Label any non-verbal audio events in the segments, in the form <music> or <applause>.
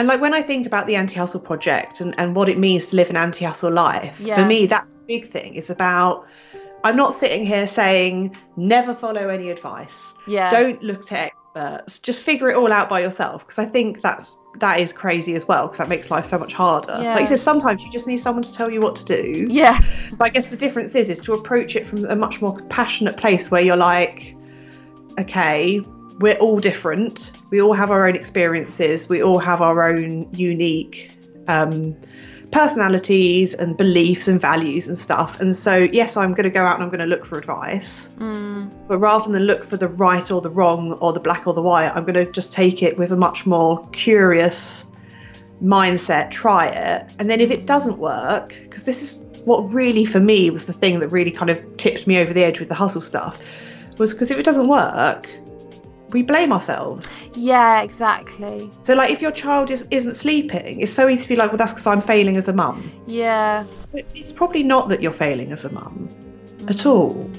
And like when I think about the anti hustle project and, and what it means to live an anti hustle life, Yeah. for me, that's the big thing. It's about, I'm not sitting here saying never follow any advice. Yeah. Don't look to experts. Just figure it all out by yourself. Because I think that's that is crazy as well. Because that makes life so much harder. Yeah. Like you said, sometimes you just need someone to tell you what to do. Yeah. But I guess the difference is is to approach it from a much more compassionate place where you're like, okay, we're all different. We all have our own experiences. We all have our own unique um, personalities and beliefs and values and stuff. And so, yes, I'm going to go out and I'm going to look for advice. But rather than look for the right or the wrong or the black or the white, I'm going to just take it with a much more curious mindset, try it. And then if it doesn't work, because this is what really for me was the thing that really kind of tipped me over the edge with the hustle stuff, was because if it doesn't work, we blame ourselves. Yeah, exactly. So, like, if your child is, isn't sleeping, it's so easy to be like, well, that's because I'm failing as a mum. Yeah. But It's probably not that you're failing as a mum at mm. all.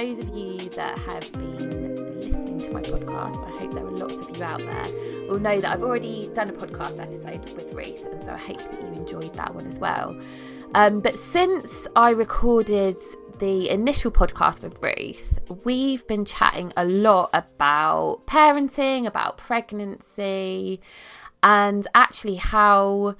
Those of you that have been listening to my podcast, I hope there are lots of you out there, will know that I've already done a podcast episode with Ruth, and so I hope that you enjoyed that one as well. Um, but since I recorded the initial podcast with Ruth, we've been chatting a lot about parenting, about pregnancy, and actually how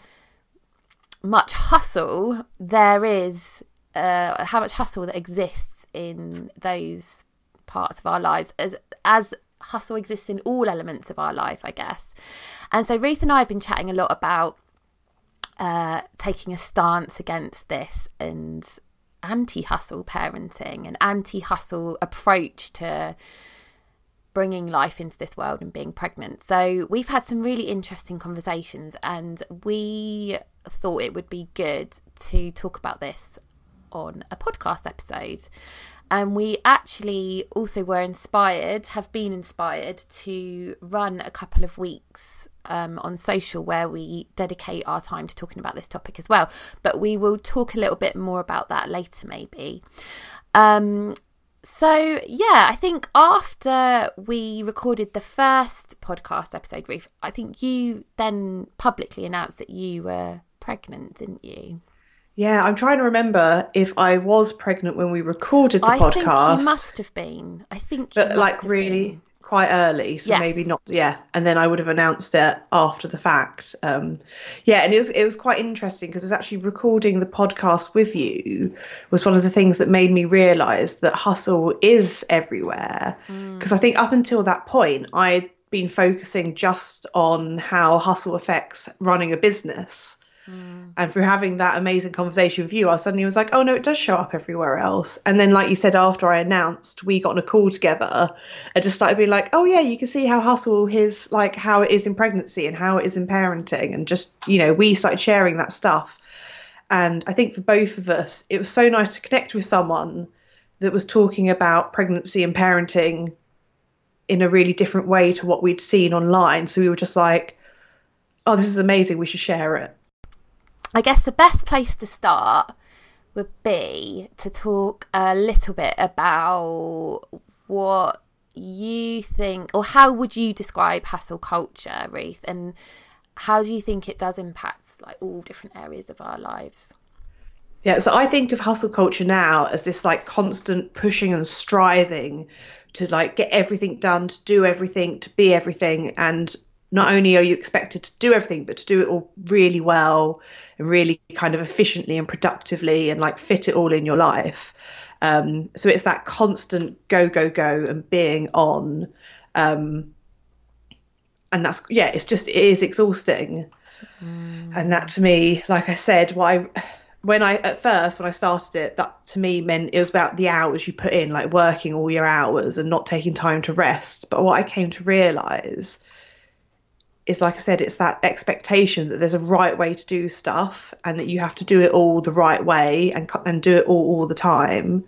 much hustle there is, uh, how much hustle that exists in those parts of our lives, as as hustle exists in all elements of our life, I guess. And so Ruth and I have been chatting a lot about uh, taking a stance against this and anti-hustle parenting and anti-hustle approach to bringing life into this world and being pregnant. So we've had some really interesting conversations, and we thought it would be good to talk about this on a podcast episode. And we actually also were inspired, have been inspired to run a couple of weeks um, on social where we dedicate our time to talking about this topic as well. But we will talk a little bit more about that later, maybe. Um, so yeah, I think after we recorded the first podcast episode, Ruth, I think you then publicly announced that you were pregnant, didn't you? Yeah, I'm trying to remember if I was pregnant when we recorded the I podcast. think you must have been. I think but like really been. quite early so Yes. maybe not yeah and then i would have announced it after the fact um yeah and it was it was quite interesting because it was actually recording the podcast with you was one of the things that made me realize that hustle is everywhere Mm. because i think up until that point i'd been focusing just on how hustle affects running a business Mm. and through having that amazing conversation with you, I suddenly was like, oh no, it does show up everywhere else. And then, like you said, after I announced, we got on a call together and just started being like, oh yeah, you can see how hustle is like how it is in pregnancy and how it is in parenting. And just, you know, we started sharing that stuff. And I think for both of us, it was so nice to connect with someone that was talking about pregnancy and parenting in a really different way to what we'd seen online. So we were just like, oh, this is amazing. We should share it. I guess the best place to start would be to talk a little bit about what you think, or how would you describe hustle culture, Ruth, and how do you think it does impact like all different areas of our lives? Yeah, so I think of hustle culture now as this like constant pushing and striving to like get everything done, to do everything, to be everything. And not only are you expected to do everything, but to do it all really well and really kind of efficiently and productively and like fit it all in your life. Um, so it's that constant go, go, go and being on. Um, and that's, yeah, it's just, it is exhausting. Mm. And that to me, like I said, what I when I at first when I started it, that to me meant it was about the hours you put in, like working all your hours and not taking time to rest. But what I came to realise is like I said, it's that expectation that there's a right way to do stuff and that you have to do it all the right way and and do it all all the time.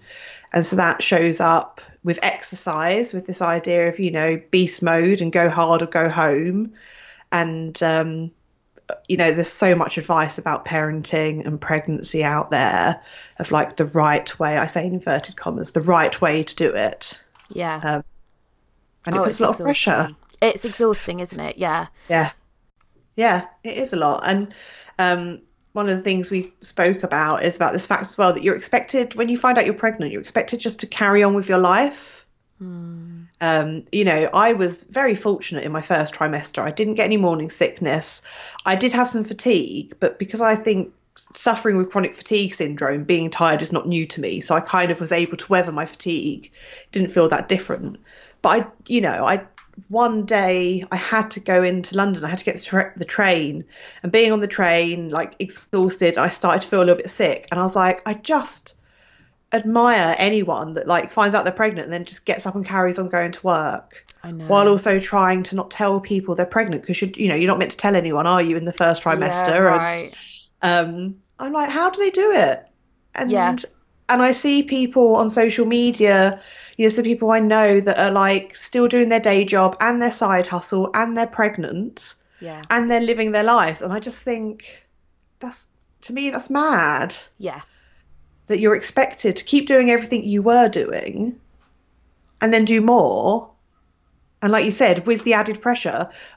And so that shows up with exercise, with this idea of you know beast mode and go hard or go home, and um, you know there's so much advice about parenting and pregnancy out there of like the right way. I say in inverted commas, the right way to do it. Yeah. Um, and oh, it puts a lot exhausting. of pressure. It's exhausting, isn't it? Yeah. Yeah. Yeah, it is a lot. And um, one of the things we spoke about is about this fact as well that you're expected when you find out you're pregnant, you're expected just to carry on with your life. Mm. Um, you know, I was very fortunate in my first trimester. I didn't get any morning sickness. I did have some fatigue, but because I think suffering with chronic fatigue syndrome, being tired is not new to me. So I kind of was able to weather my fatigue. Didn't feel that different. But I, you know, I one day I had to go into London. I had to get the train, and being on the train, like exhausted, I started to feel a little bit sick. And I was like, I just admire anyone that like finds out they're pregnant and then just gets up and carries on going to work. While also trying to not tell people they're pregnant because you you know you're not meant to tell anyone, are you, in the first trimester? Yeah, right. And, um, I'm like, how do they do it? And yeah. and I see people on social media you know, some people I know that are like still doing their day job and their side hustle and they're pregnant. Yeah. And they're living their lives. And I just think that's to me that's mad. Yeah. That you're expected to keep doing everything you were doing and then do more. And like you said, with the added pressure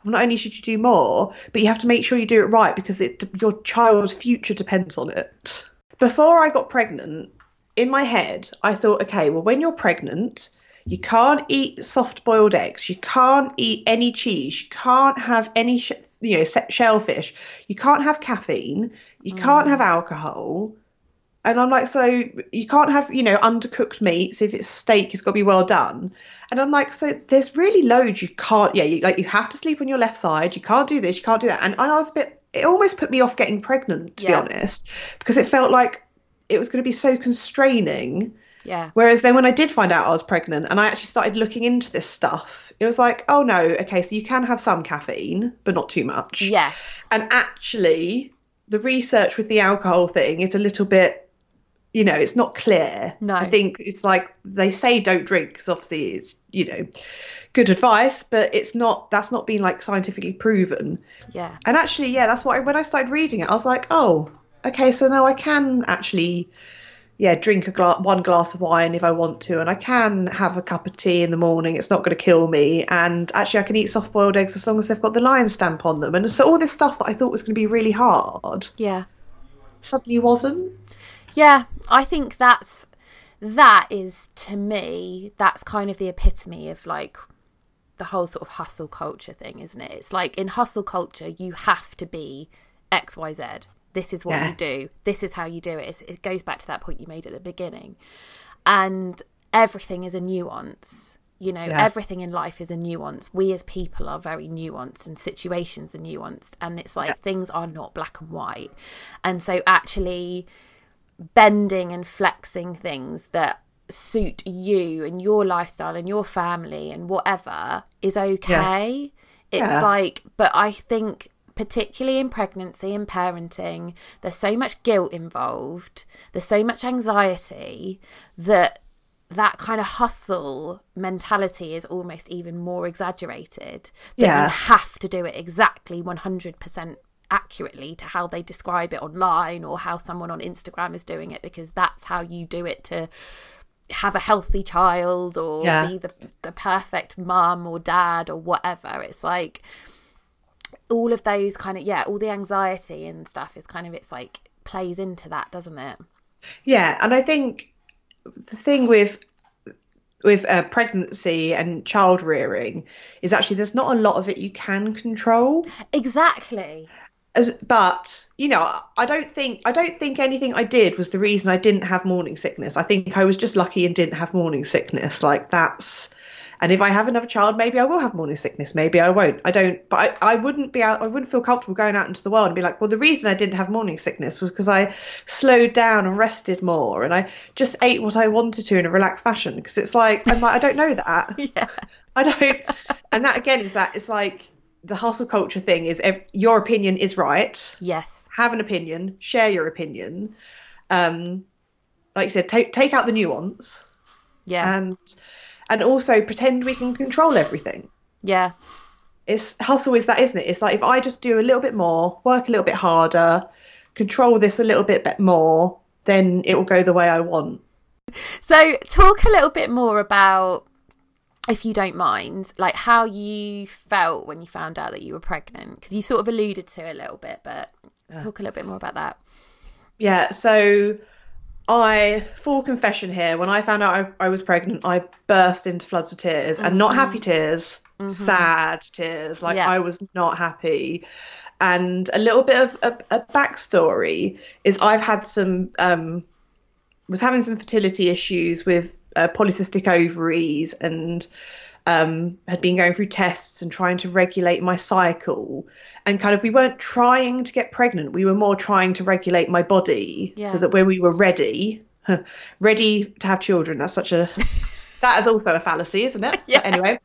of not only should you do more, but you have to make sure you do it right because it, your child's future depends on it. Before I got pregnant, in my head, I thought, okay, well, when you're pregnant, you can't eat soft boiled eggs. You can't eat any cheese. You can't have any, sh- you know, shellfish. You can't have caffeine. You mm. can't have alcohol. And I'm like, so you can't have, you know, undercooked meats. If it's steak, it's got to be well done. And I'm like, so there's really loads you can't, yeah, you, like you have to sleep on your left side. You can't do this. You can't do that. And, and I was a bit, it almost put me off getting pregnant, to yeah. be honest, because it felt like it was going to be so constraining. Yeah. Whereas then when I did find out I was pregnant and I actually started looking into this stuff, it was like, oh no, okay, so you can have some caffeine, but not too much. Yes. And actually, the research with the alcohol thing is a little bit, you know, it's not clear. No. I think it's like they say don't drink because obviously it's, you know, good advice, but it's not, that's not been like scientifically proven. Yeah. And actually, yeah, that's why when I started reading it, I was like, oh, okay, so now I can actually, yeah, drink a gla- one glass of wine if I want to, and I can have a cup of tea in the morning. It's not going to kill me, and actually I can eat soft boiled eggs as long as they've got the lion stamp on them. And so all this stuff that I thought was going to be really hard, yeah, suddenly wasn't. Yeah, I think that's that is to me that's kind of the epitome of like the whole sort of hustle culture thing, isn't it? It's like in hustle culture, you have to be X, Y, Z. This is what yeah. you do. This is how you do it. It's, it goes back to that point you made at the beginning. And everything is a nuance. You know, yeah. everything in life is a nuance. We as people are very nuanced and situations are nuanced. And it's like yeah. things are not black and white. And so actually bending and flexing things that suit you and your lifestyle and your family and whatever is okay. It's like, but I think particularly in pregnancy and parenting, there's so much guilt involved, there's so much anxiety that that kind of hustle mentality is almost even more exaggerated. That yeah. you have to do it exactly 100% accurately to how they describe it online or how someone on Instagram is doing it because that's how you do it to have a healthy child or yeah. be the the perfect mum or dad or whatever. It's like all of those kind of yeah all the anxiety and stuff is kind of it's like plays into that doesn't it? Yeah and i think the thing with with uh, pregnancy and child rearing is actually there's not a lot of it you can control. Exactly. As, but you know i don't think i don't think anything i did was the reason i didn't have morning sickness. I think i was just lucky and didn't have morning sickness. Like that's And if I have another child, maybe I will have morning sickness. Maybe I won't. I don't. But I, I wouldn't be out. I wouldn't feel comfortable going out into the world and be like, well, the reason I didn't have morning sickness was because I slowed down and rested more, and I just ate what I wanted to in a relaxed fashion. Because it's like I'm like I don't know that. <laughs> yeah. I don't. And that again is that it's like the hustle culture thing is if your opinion is right. Yes. Have an opinion. Share your opinion. Um, like you said, take take out the nuance Yeah. and and also pretend we can control everything. yeah. It's hustle is that, isn't it? It's like if I just do a little bit more, work a little bit harder, control this a little bit bit more, then it will go the way I want. So, talk a little bit more about, if you don't mind, like how you felt when you found out that you were pregnant. Because you sort of alluded to it a little bit, but talk a little bit more about that. Yeah, so I full confession here. When I found out I, I was pregnant, I burst into floods of tears, and not happy tears, sad tears. Like Yeah. I was not happy. And a little bit of a, a backstory is I've had some um, was having some fertility issues with uh, polycystic ovaries and um, had been going through tests and trying to regulate my cycle. And kind of, we weren't trying to get pregnant. We were more trying to regulate my body Yeah. so that when we were ready, ready to have children, that's such a, <laughs> that is also a fallacy, isn't it? Yeah. But anyway,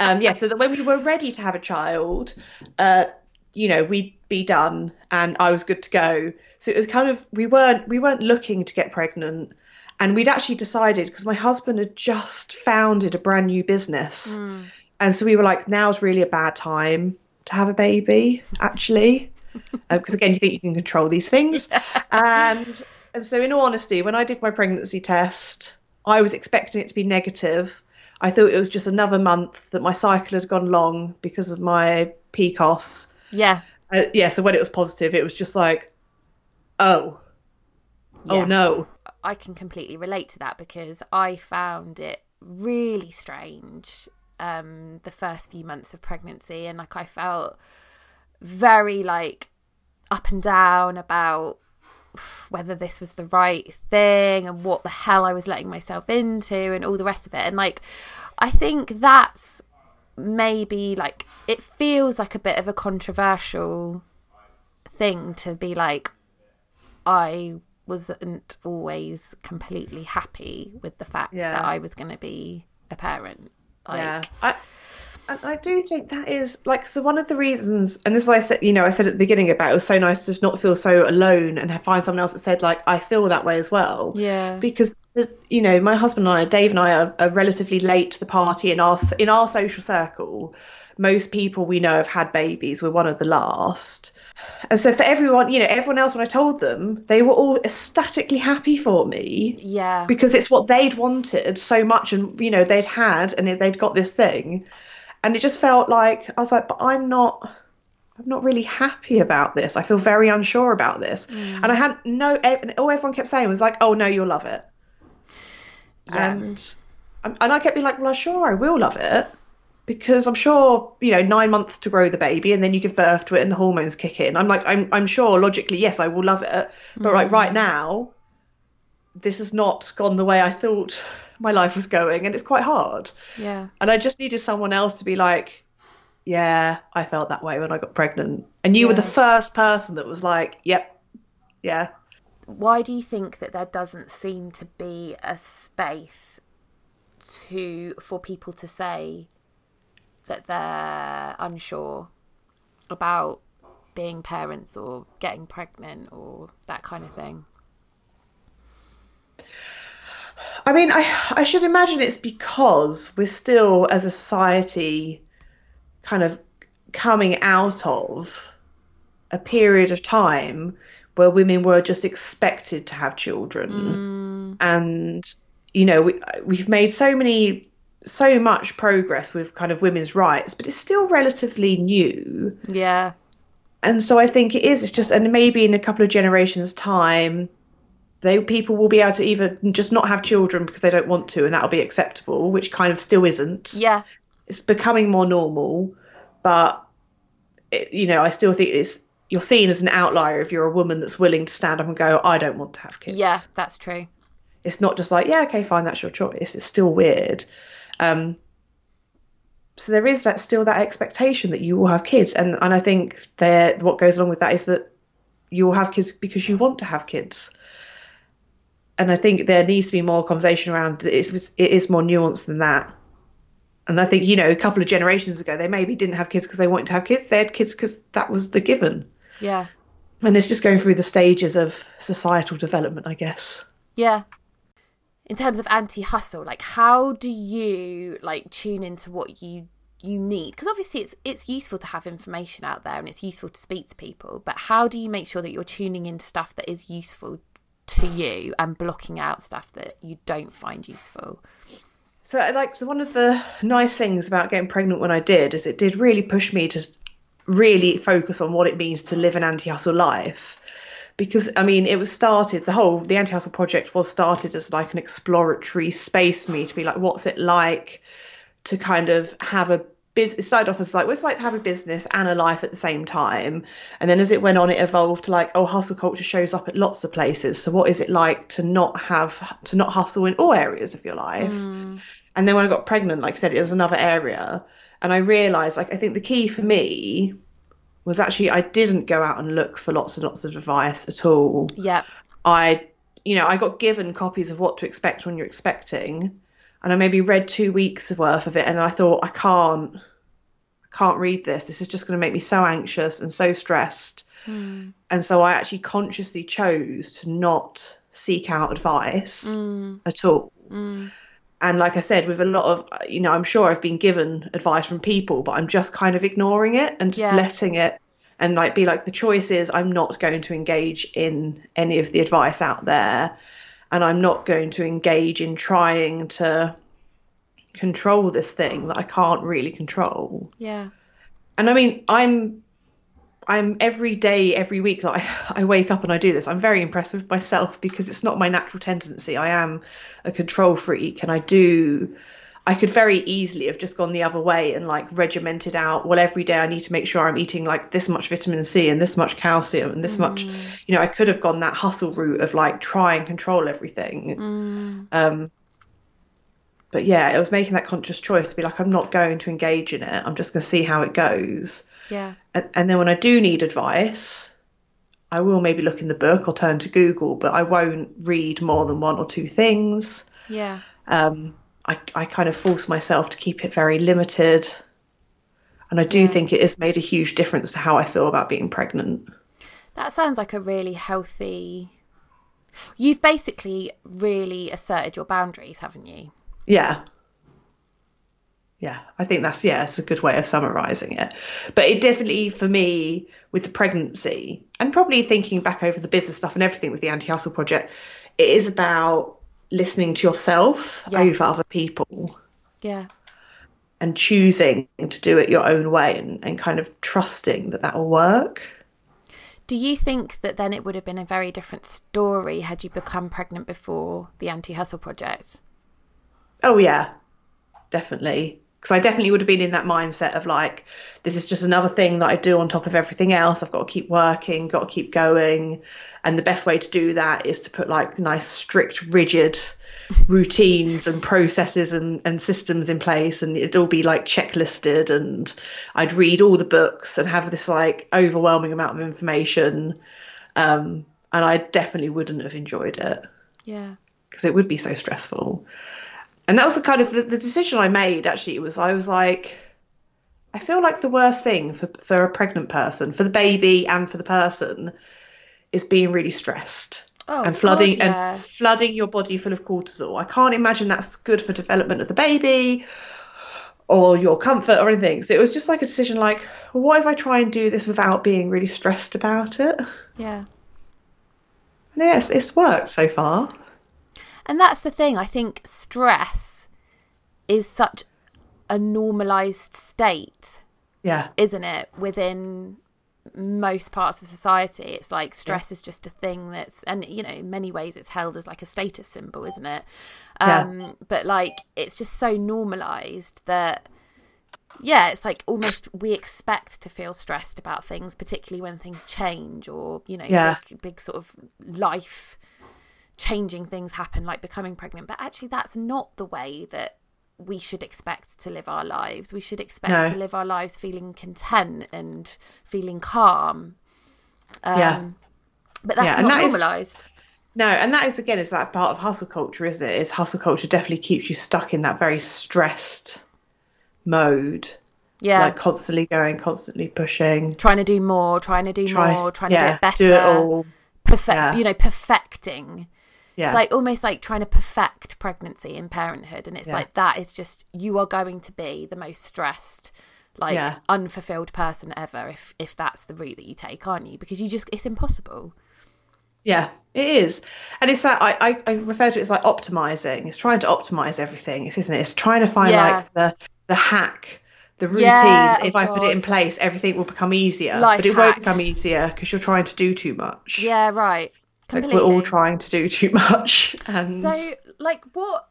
um, yeah, so that when we were ready to have a child, uh, you know, we'd be done and I was good to go. So it was kind of, we weren't, we weren't looking to get pregnant. And we'd actually decided because my husband had just founded a brand new business. And so we were like, now's really a bad time to have a baby, actually. <laughs> Uh, because again, you think you can control these things. And and so, in all honesty, when I did my pregnancy test, I was expecting it to be negative. I thought it was just another month that my cycle had gone long because of my PCOS. Yeah. Uh, yeah, so when it was positive, it was just like, oh, Yeah. oh no. I can completely relate to that because I found it really strange um the first few months of pregnancy. And like I felt very like up and down about whether this was the right thing and what the hell I was letting myself into and all the rest of it. And like I think that's maybe like it feels like a bit of a controversial thing to be like I wasn't always completely happy with the fact Yeah. that I was going to be a parent. Like, yeah, I, and I do think that is like so. One of the reasons, and this is what I said, you know, I said at the beginning about it was so nice to just not feel so alone and find someone else that said like I feel that way as well. Yeah. Because uh, you know, my husband and I, Dave and I, are, are relatively late to the party in our in our social circle. Most people we know have had babies. We're one of the last. And so for everyone, you know, everyone else, when I told them, they were all ecstatically happy for me yeah. because it's what they'd wanted so much and you know they'd had and they'd got this thing and it just felt like i was like but i'm not i'm not really happy about this i feel very unsure about this Mm. and i had no and all everyone kept saying was like oh no you'll love it Yeah. and and i kept being like well sure i will love it because i'm sure you know nine months to grow the baby and then you give birth to it and the hormones kick in i'm like i'm, I'm sure logically yes i will love it but like Mm. right now this has not gone the way I thought my life was going, and it's quite hard. yeah. And I just needed someone else to be like, yeah, I felt that way when I got pregnant. And you were the first person that was like, yep, yeah. Why do you think that there doesn't seem to be a space to for people to say that they're unsure about being parents or getting pregnant or that kind of thing? I mean, I I should imagine it's because we're still, as a society, kind of coming out of a period of time where women were just expected to have children, mm. and you know we we've made so many so much progress with kind of women's rights, but it's still relatively new. Yeah. And so I think it is. It's just, and maybe in a couple of generations' time, they people will be able to either just not have children because they don't want to, and that'll be acceptable, which kind of still isn't. Yeah. It's becoming more normal, but it, you know, I still think it's you're seen as an outlier if you're a woman that's willing to stand up and go, I don't want to have kids. Yeah, that's true. It's not just like, yeah, okay, fine, that's your choice. It's still weird. Um, so there is that still that expectation that you will have kids, and and I think there what goes along with that is that you will have kids because you want to have kids. And I think there needs to be more conversation around it's it is more nuanced than that. And I think you know a couple of generations ago they maybe didn't have kids because they wanted to have kids. They had kids because that was the given. Yeah. And it's just going through the stages of societal development, I guess. Yeah, in terms of anti-hustle like how do you like tune into what you you need? Because obviously it's it's useful to have information out there and it's useful to speak to people but how do you make sure that you're tuning in stuff that is useful to you and blocking out stuff that you don't find useful? So like so one of the nice things about getting pregnant when I did is it did really push me to really focus on what it means to live an anti-hustle life because I mean it was started the whole the anti hustle project was started as like an exploratory space for me to be like what's it like to kind of have a business it started off as like what's it like to have a business and a life at the same time? And then as it went on it evolved to like oh hustle culture shows up at lots of places. So what is it like to not have to not hustle in all areas of your life? Mm. and then when I got pregnant like I said it was another area. And I realized like I think the key for me was actually I didn't go out and look for lots and lots of advice at all. Yeah. I, you know, I got given copies of what to expect when you're expecting, and I maybe read two weeks worth of it, and I thought I can't, I can't read this. This is just going to make me so anxious and so stressed. Mm. And so I actually consciously chose to not seek out advice mm. at all. Mm and like I said, with a lot of, you know, I'm sure I've been given advice from people, but I'm just kind of ignoring it and just yeah. letting it and like be like, the choice is I'm not going to engage in any of the advice out there. And I'm not going to engage in trying to control this thing that I can't really control. Yeah. And I mean, I'm I'm every day, every week that I, I wake up and I do this, I'm very impressed with myself because it's not my natural tendency. I am a control freak and I do I could very easily have just gone the other way and like regimented out, well, every day I need to make sure I'm eating like this much vitamin C and this much calcium and this mm. much, you know, I could have gone that hustle route of like try and control everything. Mm. Um, but yeah, it was making that conscious choice to be like, I'm not going to engage in it. I'm just going to see how it goes. Yeah. And, and then when I do need advice, I will maybe look in the book or turn to Google, but I won't read more than one or two things. Yeah. Um, I, I kind of force myself to keep it very limited. And I do yeah. think it has made a huge difference to how I feel about being pregnant. That sounds like a really healthy. You've basically really asserted your boundaries, haven't you? Yeah yeah, I think that's yeah, it's a good way of summarizing it. But it definitely for me with the pregnancy and probably thinking back over the business stuff and everything with the anti-hustle project, it is about listening to yourself yeah. over other people. Yeah. And choosing to do it your own way and, and kind of trusting that that will work. Do you think that then it would have been a very different story had you become pregnant before the anti hustle project? Oh, yeah, definitely because I definitely would have been in that mindset of like, this is just another thing that I do on top of everything else. I've got to keep working, got to keep going. And the best way to do that is to put like nice, strict, rigid <laughs> routines and processes and, and systems in place. And it'd all be like checklisted. And I'd read all the books and have this like overwhelming amount of information. Um, and I definitely wouldn't have enjoyed it. Yeah. Because it would be so stressful and that was the kind of the, the decision I made. Actually, it was I was like, I feel like the worst thing for for a pregnant person, for the baby and for the person, is being really stressed. Oh, and flooding God, yeah. and flooding your body full of cortisol. I can't imagine that's good for development of the baby or your comfort or anything. So it was just like a decision like, well, what if I try and do this without being really stressed about it? Yeah. And yes, it's worked so far. And that's the thing. I think stress is such a normalized state. Yeah. Isn't it? Within most parts of society it's like stress yeah. is just a thing that's and you know in many ways it's held as like a status symbol isn't it um yeah. but like it's just so normalized that yeah it's like almost we expect to feel stressed about things particularly when things change or you know yeah. big, big sort of life changing things happen like becoming pregnant but actually that's not the way that we should expect to live our lives. We should expect No. to live our lives feeling content and feeling calm. Um, Yeah. But that's Yeah, not that is- normalized. No, and that is again is that part of hustle culture, isn't it? Is hustle culture definitely keeps you stuck in that very stressed mode, Yeah. like constantly going, constantly pushing, trying to do more, trying to do try, more, trying yeah, to do it better. do it all, perfect Yeah. you know perfecting yeah, it's like almost like trying to perfect pregnancy and parenthood and it's Yeah. like that is just you are going to be the most stressed like Yeah. unfulfilled person ever if if that's the route that you take aren't you because you just it's impossible yeah, it is, and it's that I, I, I refer to it as like optimizing. It's trying to optimize everything, isn't it? It's trying to find like the the hack. The routine, Yeah, if I put it in place, everything will become easier. Life but it won't become easier because you're trying to do too much. yeah right like we're all trying to do <laughs> too much. And so like what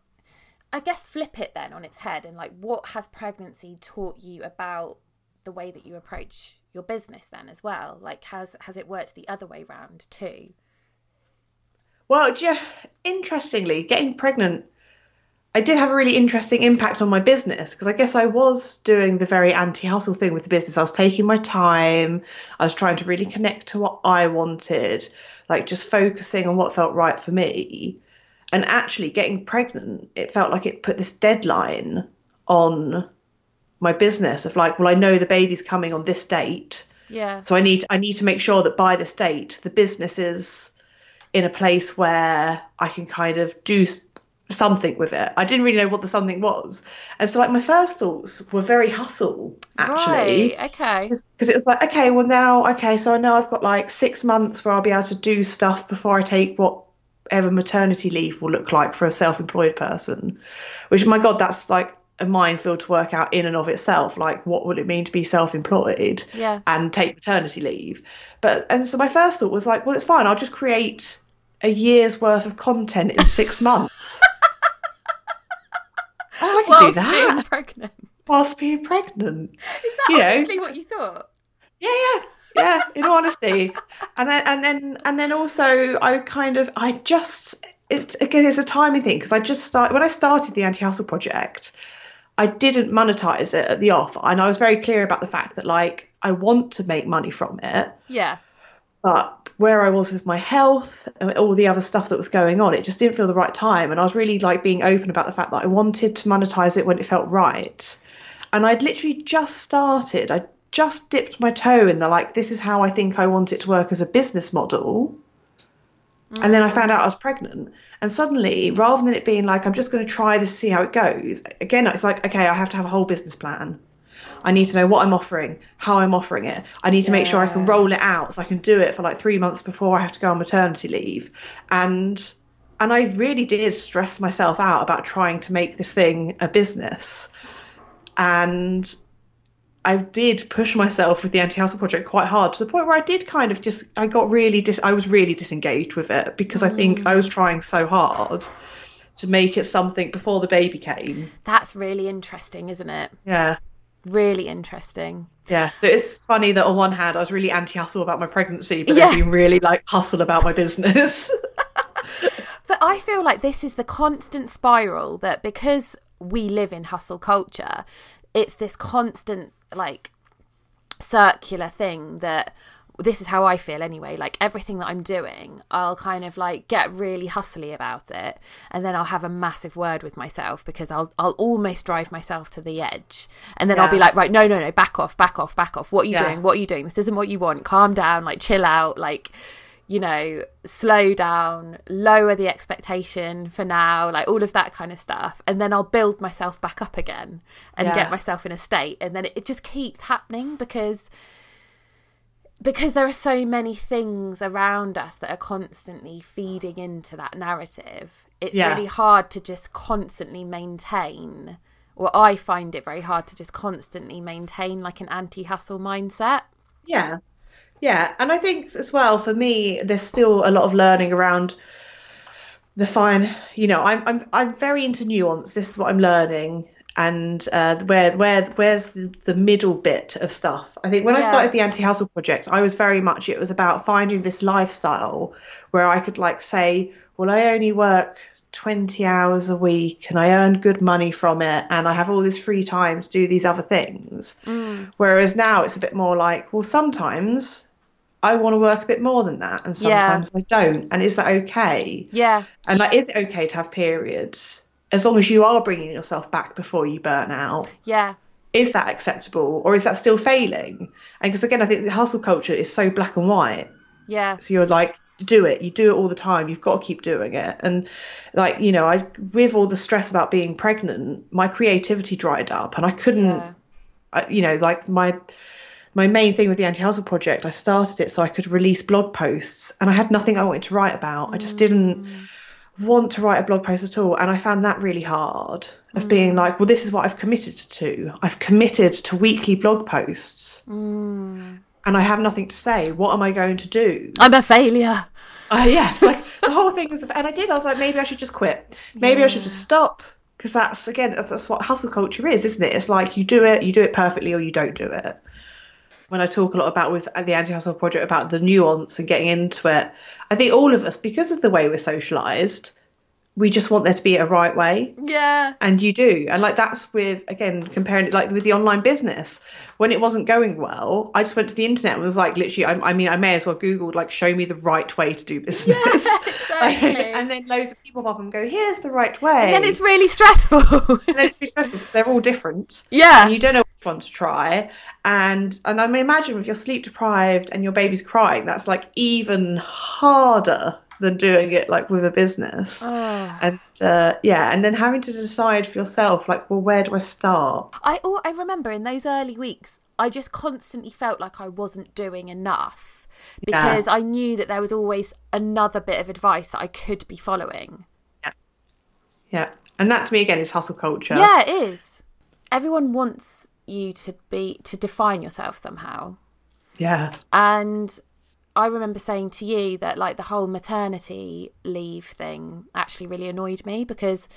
i guess flip it then on its head and like what has pregnancy taught you about the way that you approach your business then as well like has has it worked the other way round too Well, you- interestingly, getting pregnant, I did have a really interesting impact on my business because I guess I was doing the very anti hustle thing with the business. I was taking my time, I was trying to really connect to what I wanted, like just focusing on what felt right for me. And actually, getting pregnant, it felt like it put this deadline on my business of like, well, I know the baby's coming on this date. yeah So I need I need to make sure that by this date the business is in a place where I can kind of do something with it. I didn't really know what the something was, and so like my first thoughts were very hustle actually. right okay Because it was like, okay, well now, okay, so I know I've got like six months where I'll be able to do stuff before I take whatever maternity leave will look like for a self-employed person. Which, my God, that's like a minefield to work out in and of itself. Like, what would it mean to be self-employed? yeah and take maternity leave. But and so my first thought was like, well, it's fine. I'll just create a year's worth of content in six months. <laughs> do that being pregnant whilst being pregnant. is that You know. what you thought Yeah, yeah, yeah. In all honesty, and then and then and then also, I kind of I just it's again it's a timing thing because I just started when I started the anti hustle project. I didn't monetize it at the off, and I was very clear about the fact that like I want to make money from it, yeah but where I was with my health and all the other stuff that was going on, it just didn't feel the right time. And I was really like being open about the fact that I wanted to monetize it when it felt right. And I'd literally just started, I just dipped my toe in the like, this is how I think I want it to work as a business model. And then I found out I was pregnant. And suddenly, rather than it being like, I'm just going to try this, see how it goes, again, it's like, okay, I have to have a whole business plan. I need to know what I'm offering, how I'm offering it. I need to make sure I can roll it out so I can do it for like three months before I have to go on maternity leave. And and I really did stress myself out about trying to make this thing a business. And I did push myself with the anti-hustle project quite hard to the point where I did kind of just I got really dis I was really disengaged with it because I think mm. I was trying so hard to make it something before the baby came. that's really interesting isn't it Yeah. Really interesting Yeah, so it's funny that on one hand I was really anti-hustle about my pregnancy, but Yeah. then being really like hustle about my business. <laughs> But I feel like this is the constant spiral that because we live in hustle culture, it's this constant like circular thing that this is how I feel anyway. Like everything that I'm doing, I'll kind of like get really hustly about it, and then I'll have a massive word with myself because I'll I'll almost drive myself to the edge, and then I'll be like, right, no, no, no, back off, back off, back off. What are you Yeah. doing? What are you doing? This isn't what you want. Calm down, like chill out, like you know, slow down, lower the expectation for now, like all of that kind of stuff. And then I'll build myself back up again and Yeah. get myself in a state. And then it, it just keeps happening because because there are so many things around us that are constantly feeding into that narrative. It's Yeah. really hard to just constantly maintain or I find it very hard to just constantly maintain like an anti-hustle mindset. Yeah. Yeah. And I think as well for me, there's still a lot of learning around the fine, you know, I'm I'm I'm very into nuance. This is what I'm learning. And uh, where where where's the, the middle bit of stuff? I think when I started the anti-hustle project, I was very much it was about finding this lifestyle where I could like say, well, I only work 20 hours a week and I earn good money from it and I have all this free time to do these other things. Mm. Whereas now it's a bit more like, well, sometimes I want to work a bit more than that and Yeah. sometimes I don't. And is that okay? Yeah. And like, is it okay to have periods as long as you are bringing yourself back before you burn out? Yeah. Is that acceptable or is that still failing? And because again, I think the hustle culture is so black and white. Yeah. So you're like, do it. You do it all the time. You've got to keep doing it. And like, you know, I with all the stress about being pregnant, my creativity dried up, and I couldn't. Yeah. I, you know, like my my main thing with the anti hustle project, I started it so I could release blog posts, and I had nothing I wanted to write about. I just didn't mm. Want to write a blog post at all, and I found that really hard. Of being like, well, this is what I've committed to. I've committed to weekly blog posts, Mm. and I have nothing to say. What am I going to do? I'm a failure. Uh, yeah, like the whole thing was, and I did. I was like, maybe I should just quit. Maybe I should just stop because that's again, that's what hustle culture is, isn't it? It's like you do it, you do it perfectly, or you don't do it. When I talk a lot about with the anti-hustle project about the nuance and getting into it, I think all of us, because of the way we're socialized, we just want there to be a right way Yeah. and you do and like that's with again comparing it like with the online business when it wasn't going well i just went to the internet and was like literally i, I mean i may as well googled like show me the right way to do business <laughs> exactly. and then loads of people pop up and go here's the right way And then it's really stressful. and then it's really stressful because they're all different yeah. and you don't know one to try and and i mean imagine if you're sleep deprived and your baby's crying that's like even harder than doing it like with a business Oh. and uh, yeah and then having to decide for yourself like well where do i start I oh, I remember in those early weeks, I just constantly felt like I wasn't doing enough Yeah. because I knew that there was always another bit of advice that I could be following. Yeah. yeah and that to me again is hustle culture Yeah, it is. Everyone wants you to be to define yourself somehow. yeah And I remember saying to you that like the whole maternity leave thing actually really annoyed me because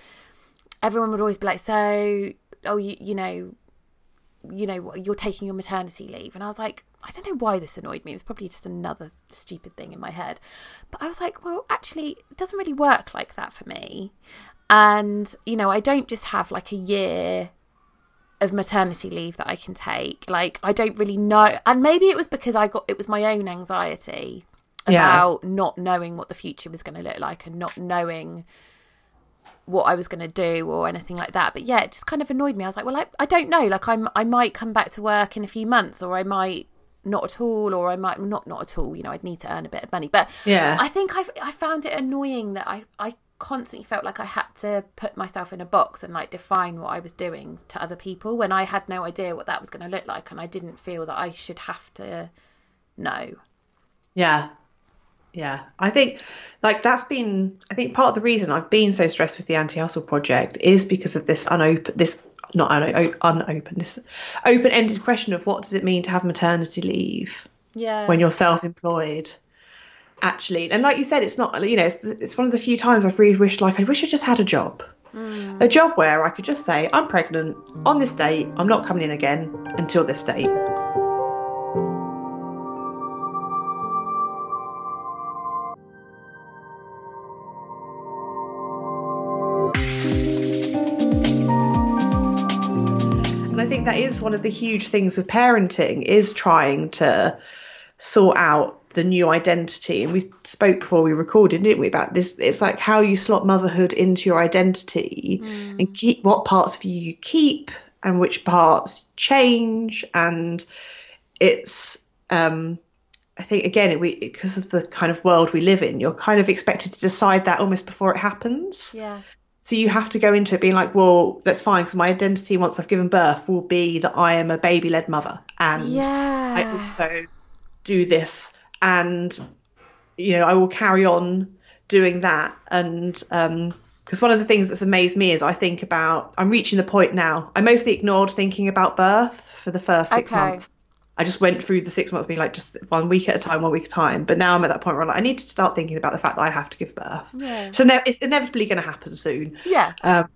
everyone would always be like, "So, oh, you, you know, you know, you're taking your maternity leave," and I was like, I don't know why this annoyed me. It was probably just another stupid thing in my head, but I was like, well, actually, it doesn't really work like that for me. And you know, I don't just have like a year of maternity leave that I can take. Like I don't really know, and maybe it was because I got it was my own anxiety Yeah. about not knowing what the future was going to look like and not knowing what I was going to do or anything like that. But yeah, it just kind of annoyed me. I was like, well, I, I don't know. Like I'm I might come back to work in a few months, or I might not at all, or I might not not at all. You know, I'd need to earn a bit of money. But Yeah. I think I I found it annoying that I I constantly felt like I had to put myself in a box and like define what I was doing to other people when I had no idea what that was going to look like and I didn't feel that I should have to know. Yeah. Yeah. I think like that's been I think part of the reason I've been so stressed with the anti-hustle project is because of this unopen this not un- unopen this open-ended question of what does it mean to have maternity leave Yeah. when you're self-employed actually and like you said it's not you know it's, it's one of the few times I've really wished like I wish I just had a job. Hmm. A job where I could just say I'm pregnant. On this date I'm not coming in again until this date. And I think that is one of the huge things with parenting is trying to sort out the new identity. And we spoke before we recorded, didn't we, about this? It's like how you slot motherhood into your identity and keep what parts of you you keep and which parts change. And it's, um, I think again, we because of the kind of world we live in, you're kind of expected to decide that almost before it happens. yeah. So you have to go into it being like, well, that's fine because my identity once I've given birth will be that I am a baby-led mother, and I also do this, and you know I will carry on doing that. And um because one of the things that's amazed me is I think about I'm reaching the point now. I mostly ignored thinking about birth for the first six Okay. months. I just went through the six months being like just one week at a time, one week at a time. But now I'm at that point where I'm like, I need to start thinking about the fact that I have to give birth. Yeah. So ne- it's inevitably going to happen soon Yeah. um,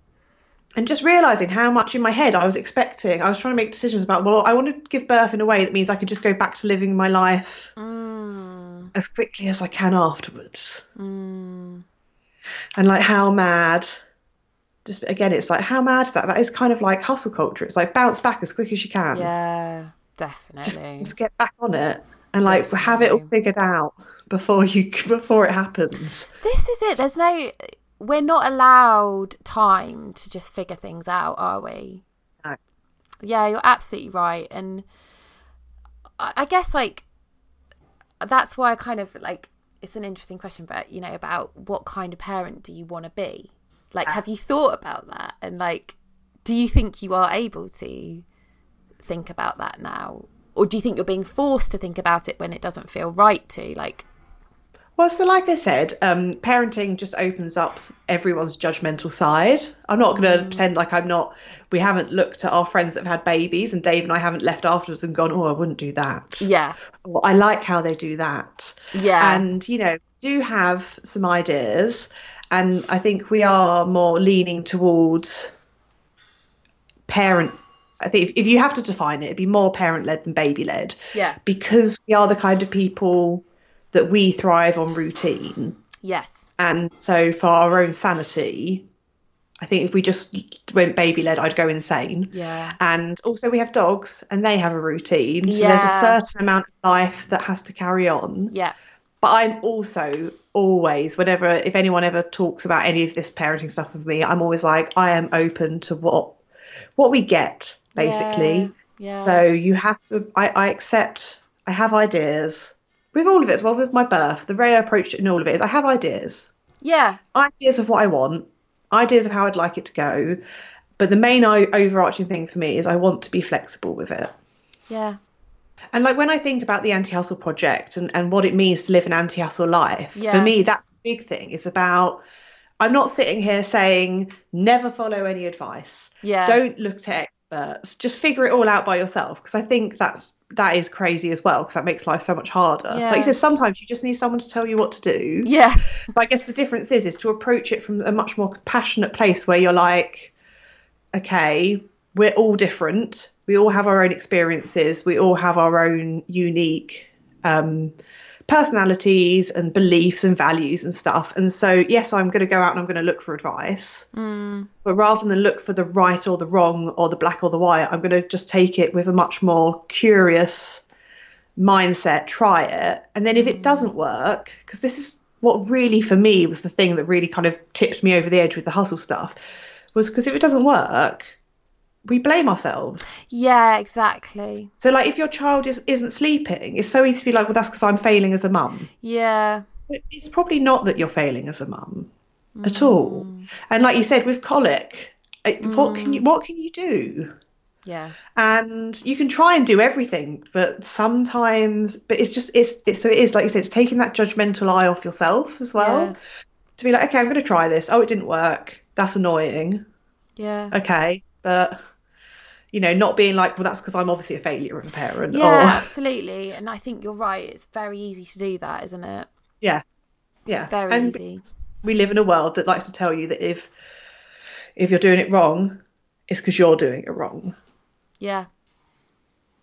and just realizing how much in my head I was expecting. I was trying to make decisions about, well, I want to give birth in a way that means I could just go back to living my life Mm, as quickly as I can afterwards. mm. and like how mad just again it's like how mad is that that is kind of like hustle culture it's like bounce back as quick as you can Yeah, definitely. just get back on it and like have it all figured out before you <laughs> before it happens This is it. There's no. We're not allowed time to just figure things out, are we? No. Yeah, you're absolutely right, and I guess like that's why I kind of like it's an interesting question, but you know about what kind of parent do you want to be? Like, have you thought about that? And like, do you think you are able to think about that now, or do you think you're being forced to think about it when it doesn't feel right to? Like, Well, so like I said, um, parenting just opens up everyone's judgmental side. I'm not going to pretend like I'm not. We haven't looked at our friends that have had babies, and Dave and I haven't left afterwards and gone, "Oh, I wouldn't do that." yeah, Or, I like how they do that. yeah, And you know, do have some ideas, and I think we are more leaning towards parent. I think if, if you have to define it, it'd be more parent led than baby led yeah, because we are the kind of people that we thrive on routine. yes, And so, for our own sanity, I think if we just went baby led, I'd go insane. yeah, And also, we have dogs and they have a routine. So, there's a certain amount of life that has to carry on. yeah, But I'm also always, whenever, if anyone ever talks about any of this parenting stuff with me, I'm always like, I am open to what what we get, basically. yeah, So you have to. I, I accept. I have ideas with all of it as well. With my birth, the way I approached it in all of it is I have ideas, yeah, ideas of what I want, ideas of how I'd like it to go. But the main overarching thing for me is I want to be flexible with it. yeah, And like when I think about the anti-hustle project and, and what it means to live an anti-hustle life, Yeah. for me that's the big thing. It's about I'm not sitting here saying never follow any advice. yeah, Don't look to experts. Just figure it all out by yourself because I think that's that is crazy as well because that makes life so much harder. Yeah. Like you said, sometimes you just need someone to tell you what to do. yeah, But I guess the difference is is to approach it from a much more compassionate place where you're like, okay, we're all different. We all have our own experiences. We all have our own unique um, personalities and beliefs and values and stuff. And so, yes, I'm going to go out and I'm going to look for advice. mm, But rather than look for the right or the wrong or the black or the white, I'm going to just take it with a much more curious mindset, try it. And then if it doesn't work, because this is what really for me was the thing that really kind of tipped me over the edge with the hustle stuff, was because if it doesn't work, we blame ourselves. yeah, exactly. So, like, if your child is, isn't sleeping, it's so easy to be like, well, that's because I'm failing as a mum. Yeah, It's probably not that you're failing as a mum at all. And like you said, with colic, uh, what can you what can you do? yeah, And you can try and do everything, but sometimes, but it's just it's, it's so it is like you said, it's taking that judgmental eye off yourself as well. Yeah. To be like, okay, I'm going to try this. Oh, it didn't work. That's annoying. yeah. Okay, but you know, not being like, well, that's because I'm obviously a failure of a parent. Yeah, Or <laughs> absolutely. And I think you're right. It's very easy to do that, isn't it? yeah, yeah, Very and easy. we live in a world that likes to tell you that if if you're doing it wrong, it's because you're doing it wrong, Yeah,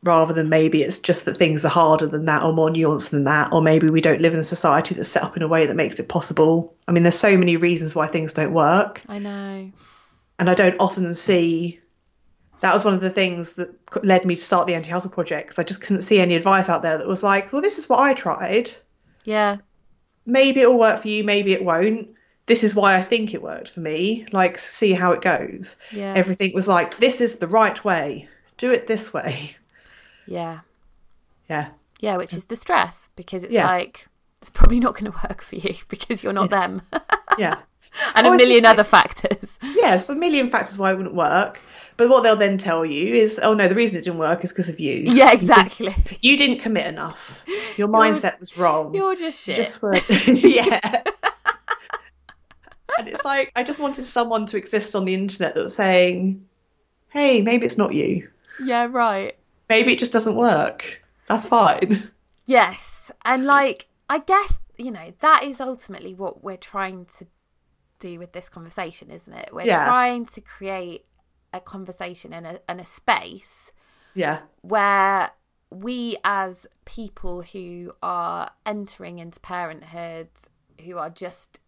rather than maybe it's just that things are harder than that or more nuanced than that, or maybe we don't live in a society that's set up in a way that makes it possible. I mean, there's so many reasons why things don't work, I know. and I don't often see. That was one of the things that led me to start the Anti Hustle Project because I just couldn't see any advice out there that was like, well, this is what I tried. Yeah, maybe it'll work for you, maybe it won't. This is why I think it worked for me. Like, see how it goes. yeah, Everything was like, this is the right way. Do it this way. yeah, Yeah. yeah. Which is the stress because it's Yeah. like it's probably not going to work for you <laughs> because you're not them, Yeah. <laughs> and Oh, a million other factors. Yeah, a million factors why it wouldn't work. But what they'll then tell you is, oh no, the reason it didn't work is because of you. Yeah, exactly. <laughs> You didn't commit enough. Your mindset was wrong. You're just You shit. just were <laughs> <laughs> yeah. and it's like I just wanted someone to exist on the internet that was saying, Hey, maybe it's not you. Yeah, right. Maybe it just doesn't work. That's fine. Yes. And like, I guess, you know, that is ultimately what we're trying to do with this conversation, isn't it? We're Yeah. trying to create a conversation and a, and a space Yeah. where we, as people who are entering into parenthood, who are just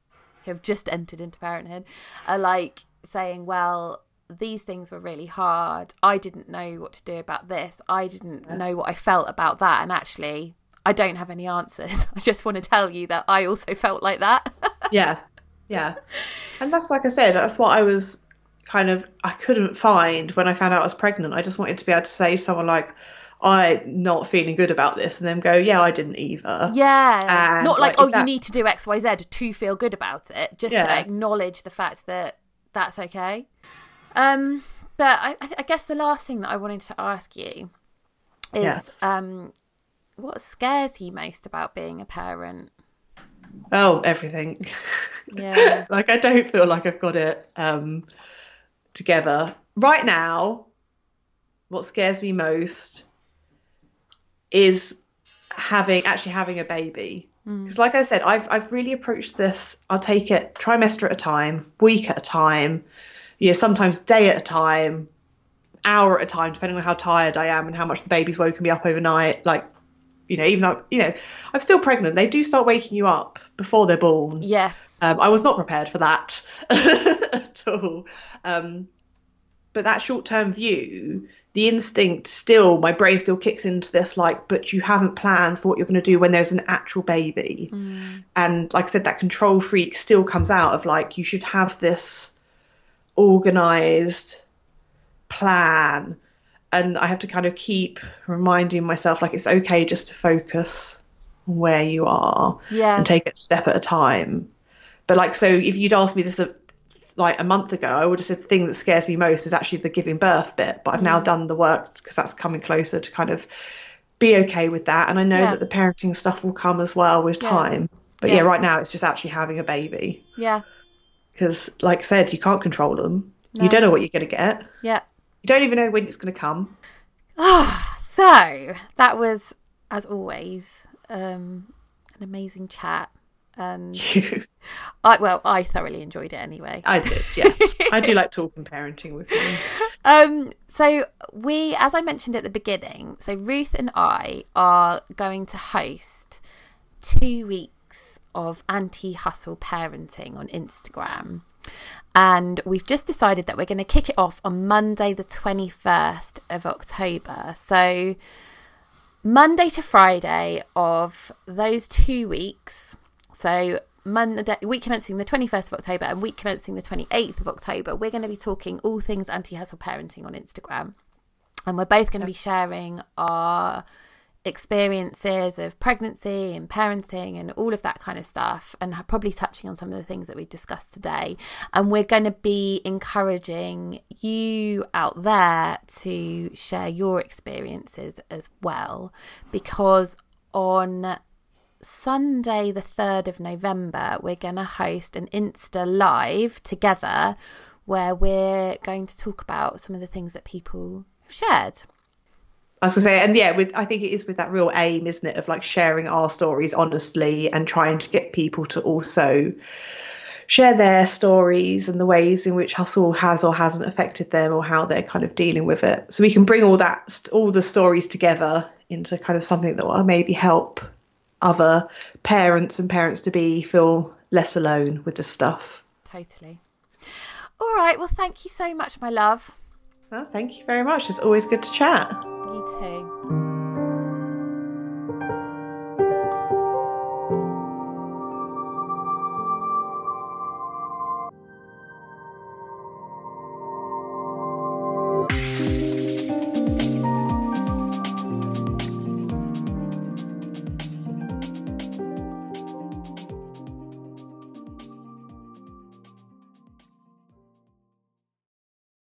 who have just entered into parenthood are like saying, well, these things were really hard. I didn't know what to do about this. I didn't yeah. know what I felt about that. And actually, I don't have any answers. <laughs> I just want to tell you that I also felt like that. <laughs> yeah. Yeah. And that's like I said, that's what I was kind of, I couldn't find when I found out I was pregnant. I just wanted to be able to say to someone like, I'm not feeling good about this, and then go, yeah, I didn't either. Yeah, and not like, like oh, that... you need to do X, Y, Z to feel good about it. Just yeah. to acknowledge the fact that that's okay. Um, but I, I guess the last thing that I wanted to ask you is, yeah. um, what scares you most about being a parent? Oh, everything. <laughs> Yeah. like I don't feel like I've got it um, together right now. What scares me most is having actually having a baby. Because, mm. like I said, I've I've really approached this. I'll take it trimester at a time, week at a time, you know, sometimes day at a time, hour at a time, depending on how tired I am and how much the baby's woken me up overnight. Like, you know, even though you know I'm still pregnant, they do start waking you up before they're born. Yes. Um, I was not prepared for that <laughs> at all. Um, but that short term view the instinct still my brain still kicks into this like but you haven't planned for what you're going to do when there's an actual baby mm. and like i said that control freak still comes out of like you should have this organized plan and i have to kind of keep reminding myself like it's okay just to focus where you are yeah. and take it a step at a time but like so if you'd asked me this like a month ago, I would have said the thing that scares me most is actually the giving birth bit. But I've mm. now done the work because that's coming closer to kind of be okay with that. And I know yeah. that the parenting stuff will come as well with yeah. time. But yeah. yeah. right now it's just actually having a baby. Yeah. Because, like I said, you can't control them. No. You don't know what you're going to get. Yeah. You don't even know when it's going to come. Ah, so that was, as always, um, an amazing chat. And <laughs> I well, I thoroughly enjoyed it anyway. I did, yeah. I do <laughs> like talking parenting with you. Um, so we, as I mentioned at the beginning, so Ruth and I are going to host two weeks of anti-hustle parenting on Instagram. And we've just decided that we're going to kick it off on Monday, the 21st of October. So, Monday to Friday of those two weeks, so Monday, week commencing the 21st of October and week commencing the 28th of October, we're going to be talking all things anti hustle parenting on Instagram. And we're both going to be sharing our experiences of pregnancy and parenting and all of that kind of stuff, and probably touching on some of the things that we discussed today. And we're going to be encouraging you out there to share your experiences as well, because on Sunday, the 3rd of November, we're going to host an Insta live together where we're going to talk about some of the things that people have shared. I was gonna say, and yeah, with I think it is with that real aim, isn't it, of like sharing our stories honestly and trying to get people to also share their stories and the ways in which hustle has or hasn't affected them or how they're kind of dealing with it. So we can bring all that, all the stories together into kind of something that will maybe help other parents and parents to be feel less alone with the stuff. Totally. All right. Well, thank you so much, my love. Well, thank you very much. It's always good to chat. You too.